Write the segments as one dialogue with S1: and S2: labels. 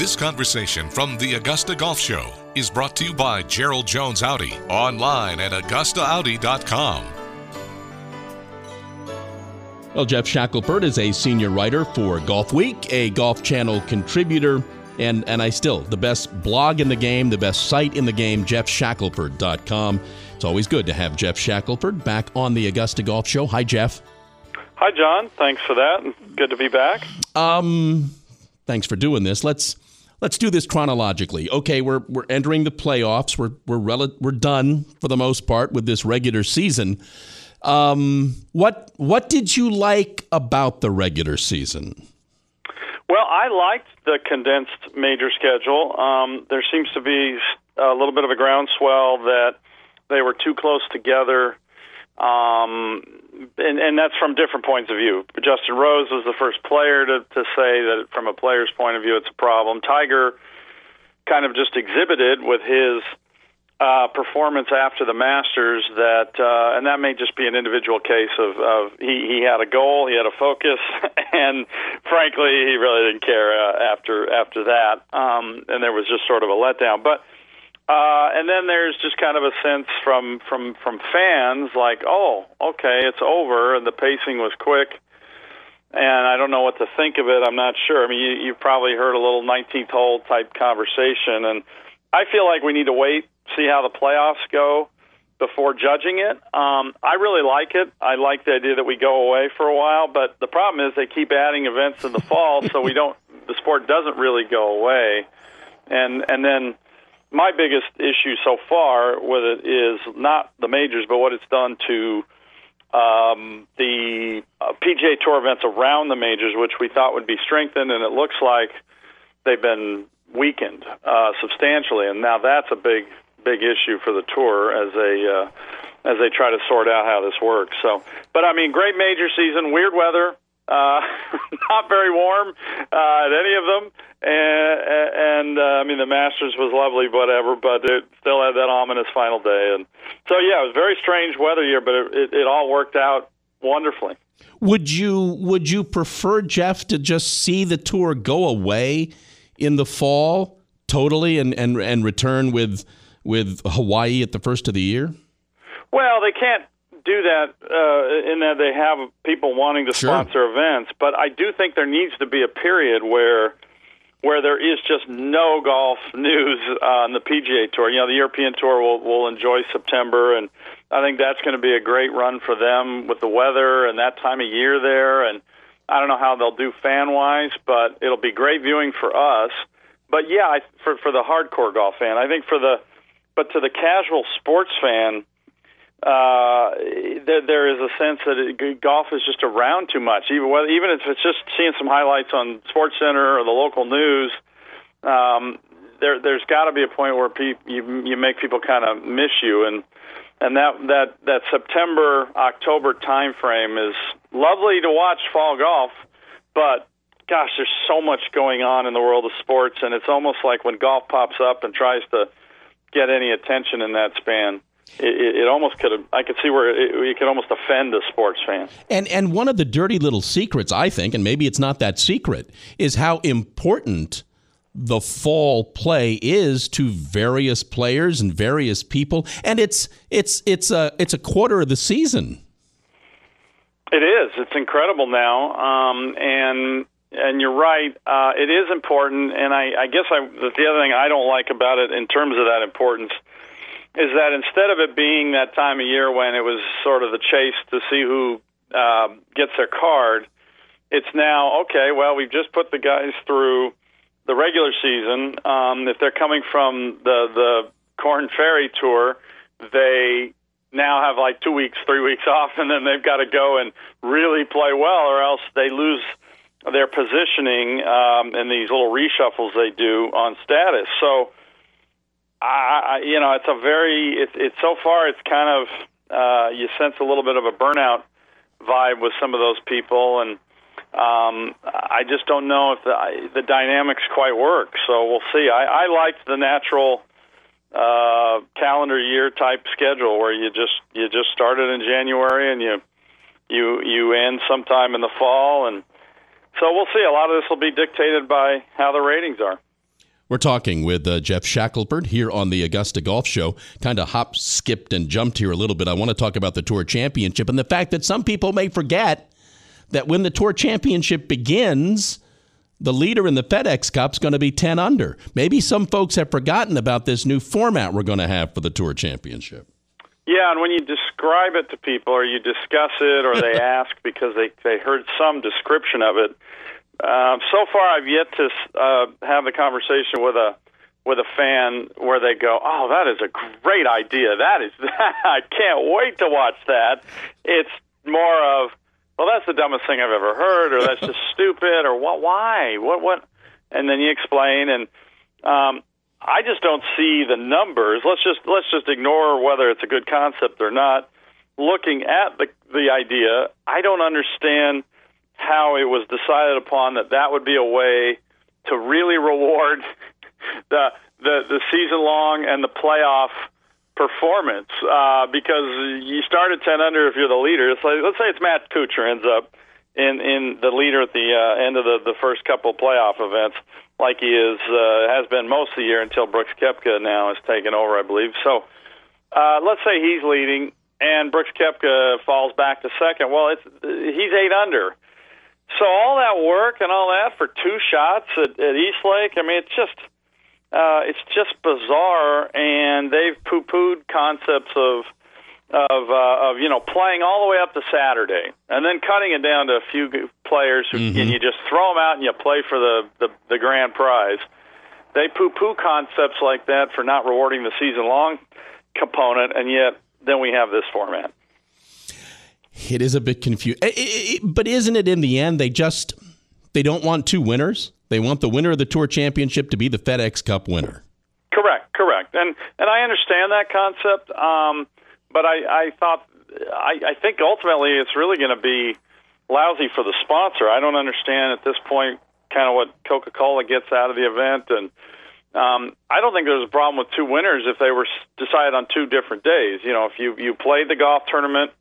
S1: This conversation from the Augusta Golf Show is brought to you by Gerald Jones Audi, online at AugustaAudi.com.
S2: Well, Geoff Shackelford is a senior writer for Golfweek, a Golf Channel contributor, and, and I still, the best blog in the game, the best site in the game, geoffshackelford.com. It's always good to have Geoff Shackelford back on the Augusta Golf Show. Hi, Geoff.
S3: Hi, John. Thanks for that. Good to be back.
S2: Um, thanks for doing this. Let's let's do this chronologically. Okay, we're we're entering the playoffs. We're we're rel- we're done for the most part with this regular season. Um, what what did you like about the regular season?
S3: Well, I liked the condensed major schedule. Um, there seems to be a little bit of a groundswell that they were too close together. Um, and, and that's from different points of view. Justin Rose was the first player to, to say that from a player's point of view, it's a problem. Tiger kind of just exhibited with his uh, performance after the Masters that, uh, and that may just be an individual case of, of he, he had a goal, he had a focus, and frankly, he really didn't care uh, after after that, um, and there was just sort of a letdown. But uh, and then there's just kind of a sense from from from fans like, oh, okay, it's over, and the pacing was quick, and I don't know what to think of it. I'm not sure. I mean, you, you've probably heard a little 19th hole type conversation, and I feel like we need to wait see how the playoffs go before judging it. Um, I really like it. I like the idea that we go away for a while, but the problem is they keep adding events in the fall, so we don't. The sport doesn't really go away, and and then my biggest issue so far with it is not the majors, but what it's done to um, the uh, PGA Tour events around the majors, which we thought would be strengthened, and it looks like they've been weakened uh, substantially, and now that's a big big issue for the tour as they uh, as they try to sort out how this works. So, but I mean, great major season, weird weather, uh, not very warm uh, at any of them, and, and uh, I mean the Masters was lovely, whatever, but it still had that ominous final day, and so yeah, it was very strange weather year, but it, it, it all worked out wonderfully.
S2: Would you would you prefer Geoff to just see the tour go away in the fall totally and and and return with with Hawaii at the first of the year?
S3: Well, they can't do that uh, in that they have people wanting to
S2: Sure.
S3: sponsor events, but I do think there needs to be a period where where there is just no golf news on the PGA Tour. You know, the European Tour will will enjoy September, and I think that's going to be a great run for them with the weather and that time of year there. And I don't know how they'll do fan wise, but it'll be great viewing for us. But yeah, I, for for the hardcore golf fan, I think for the but to the casual sports fan, uh, there, there is a sense that it, golf is just around too much. Even whether, even if it's just seeing some highlights on SportsCenter or the local news, um, there there's got to be a point where pe- you you make people kind of miss you, and and that that that September October time frame is lovely to watch fall golf, but gosh, there's so much going on in the world of sports, and it's almost like when golf pops up and tries to get any attention in that span. It, it, almost could. I could see where it, it could almost offend a sports fan.
S2: And and one of the dirty little secrets, I think, and maybe it's not that secret, is how important the fall play is to various players and various people. And it's it's it's a it's a quarter of the season.
S3: It is. It's incredible now, um, and and you're right. Uh, it is important, and I, I guess I, the other thing I don't like about it in terms of that importance is that instead of it being that time of year when it was sort of the chase to see who uh, gets their card, it's now okay. Well, we've just put the guys through the regular season. Um, if they're coming from the the Corn Ferry tour, they now have like two weeks, three weeks off, and then they've got to go and really play well, or else they lose their positioning um, in these little reshuffles they do on status. So, I, you know, it's a very, it's it's so far, it's kind of uh, you sense a little bit of a burnout vibe with some of those people, and um, I just don't know if the the dynamics quite work. So we'll see. I, I liked the natural uh, calendar year type schedule where you just you just started in January and you you you end sometime in the fall and so we'll see. A lot of this will be dictated by how the ratings are.
S2: We're talking with uh, Geoff Shackelford here on the Augusta Golf Show. Kind of hop, skipped, and jumped here a little bit. I want to talk about the Tour Championship and the fact that some people may forget that when the Tour Championship begins, the leader in the FedEx Cup is going to be 10 under. Maybe some folks have forgotten about this new format we're going to have for the Tour Championship.
S3: Yeah, and when you describe it to people or you discuss it or they ask because they, they heard some description of it, um, so far, I've yet to uh, have a conversation with a with a fan where they go, "Oh, that is a great idea. That is. I can't wait to watch that." It's more of, "Well, that's the dumbest thing I've ever heard," or "That's just stupid," or "What? Why? What? What?" And then you explain, and um, I just don't see the numbers. Let's just let's just ignore whether it's a good concept or not. Looking at the the idea, I don't understand how it was decided upon that that would be a way to really reward the the, the season long and the playoff performance uh, because you start at ten under if you're the leader. It's like, let's say it's Matt Kuchar ends up in in the leader at the uh, end of the the first couple playoff events, like he is uh, has been most of the year until Brooks Koepka now has taken over, I believe. So uh, let's say he's leading and Brooks Koepka falls back to second. Well, it's he's eight under. So all that work and all that for two shots at, at East Lake, I mean, it's just uh, it's just bizarre, and they've poo-pooed concepts of of uh, of you know playing all the way up to Saturday, and then cutting it down to a few players who mm-hmm. and you just throw them out and you play for the the, the grand prize. They poo-poo concepts like that for not rewarding the season-long component, and yet then we have this format.
S2: It is a bit confusing. but isn't it in the end they just they don't want two winners? They want the winner of the Tour Championship to be the FedEx Cup winner.
S3: Correct, correct, and and I understand that concept, um, but I, I thought I, I think ultimately it's really going to be lousy for the sponsor. I don't understand at this point kind of what Coca Cola gets out of the event, and um, I don't think there's a problem with two winners if they were decided on two different days. You know, if you you played the golf tournament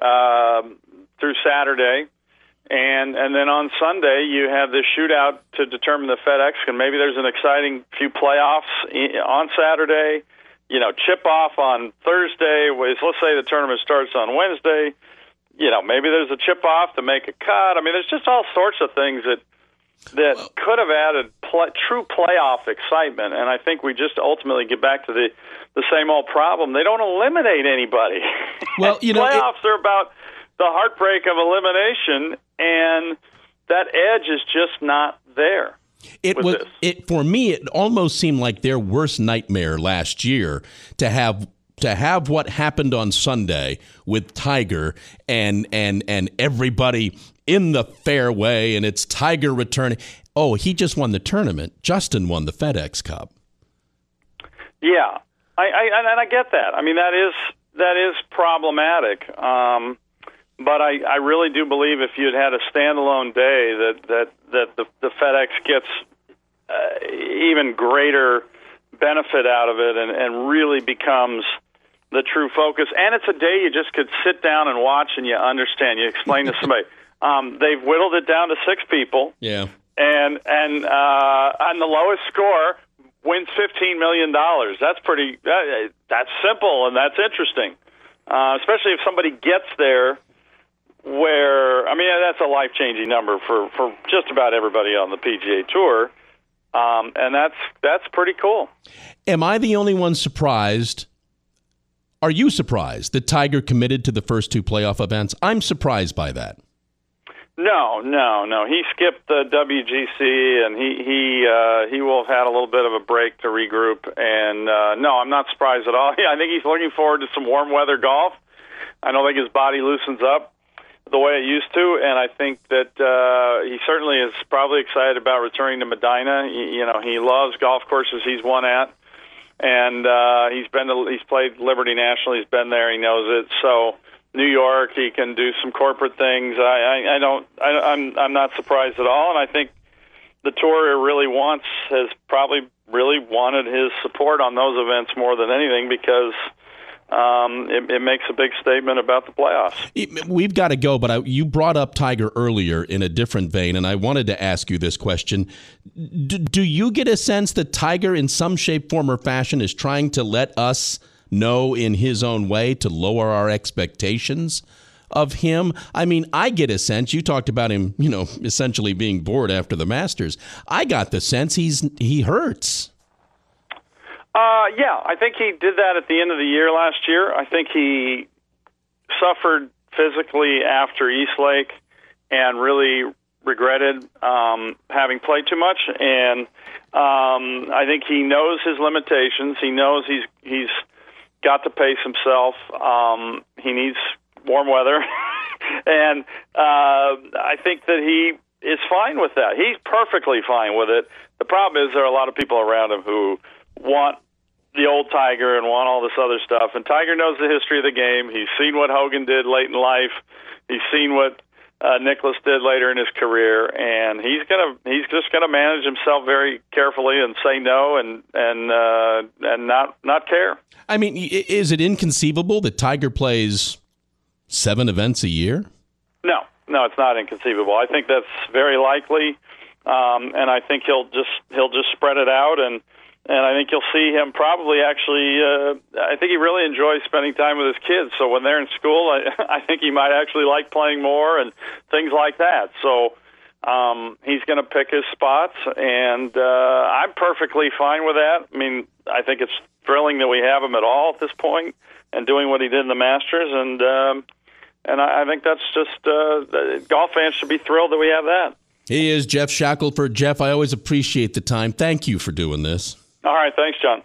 S3: um, through Saturday, and and then on Sunday you have this shootout to determine the FedEx, and maybe there's an exciting few playoffs on Saturday. You know, chip off on Thursday. Let's say the tournament starts on Wednesday. You know, maybe there's a chip off to make a cut. I mean, there's just all sorts of things that that could have added true playoff excitement. And I think we just ultimately get back to the the same old problem. They don't eliminate anybody.
S2: Well, you know,
S3: playoffs it, are about the heartbreak of elimination, and that edge is just not there.
S2: It was this. it for me. It almost seemed like their worst nightmare last year to have to have what happened on Sunday with Tiger and and and everybody in the fairway and it's Tiger returning. Oh, he just won the tournament. Justin won the FedEx Cup.
S3: Yeah, I, I and I get that. I mean that is that is problematic. Um, but I, I really do believe if you'd had a standalone day that that that the, the FedEx gets uh, even greater benefit out of it and, and really becomes the true focus. And it's a day you just could sit down and watch and you understand. You explain to somebody. Um, they've whittled it down to six people.
S2: Yeah.
S3: And and uh, on the lowest score wins fifteen million dollars. That's pretty. That, that's simple and that's interesting, uh, especially if somebody gets there. Where I mean, that's a life changing number for for just about everybody on the PGA Tour, um, and that's that's pretty cool.
S2: Am I the only one surprised? Are you surprised that Tiger committed to the first two playoff events? I'm surprised by that.
S3: No, no, no. He skipped the WGC, and he he uh, he will have had a little bit of a break to regroup. And uh, no, I'm not surprised at all. Yeah, I think he's looking forward to some warm weather golf. I don't think his body loosens up the way it used to, and I think that uh, he certainly is probably excited about returning to Medinah. He, you know, he loves golf courses he's won at, and uh, he's been to, he's played Liberty National. He's been there. He knows it. So New York. He can do some corporate things. I, I, I don't. I, I'm I'm not surprised at all, and I think the tour really wants has probably really wanted his support on those events more than anything because um, it, it, makes a big statement about the playoffs.
S2: We've got to go, but I, you brought up Tiger earlier in a different vein, and I wanted to ask you this question: D- Do you get a sense that Tiger, in some shape, form, or fashion, is trying to let us know in his own way to lower our expectations? Of him, I mean, I get a sense. You talked about him, you know, essentially being bored after the Masters. I got the sense he's he hurts.
S3: Uh, yeah, I think he did that at the end of the year last year. I think he suffered physically after East Lake and really regretted um, having played too much. And um, I think he knows his limitations. He knows he's he's got to pace himself. Um, he needs warm weather, and uh, I think that he is fine with that. He's perfectly fine with it. The problem is there are a lot of people around him who want the old Tiger and want all this other stuff. And Tiger knows the history of the game. He's seen what Hogan did late in life. He's seen what uh, Nicklaus did later in his career, and he's gonna he's just gonna manage himself very carefully and say no and and uh, and not not care.
S2: I mean, is it inconceivable that Tiger plays seven events a year?
S3: No, no, it's not inconceivable. I think that's very likely, um, and I think he'll just he'll just spread it out and and I think you'll see him probably actually. Uh, I think he really enjoys spending time with his kids. So when they're in school, I, I think he might actually like playing more and things like that. So um, he's going to pick his spots, and uh, I'm perfectly fine with that. I mean, I think it's thrilling that we have him at all at this point and doing what he did in the Masters, and um, and I, I think that's just uh, golf fans should be thrilled that we have that.
S2: He is Geoff Shackelford. Geoff, I always appreciate the time. Thank you for doing this.
S3: All right. Thanks, John.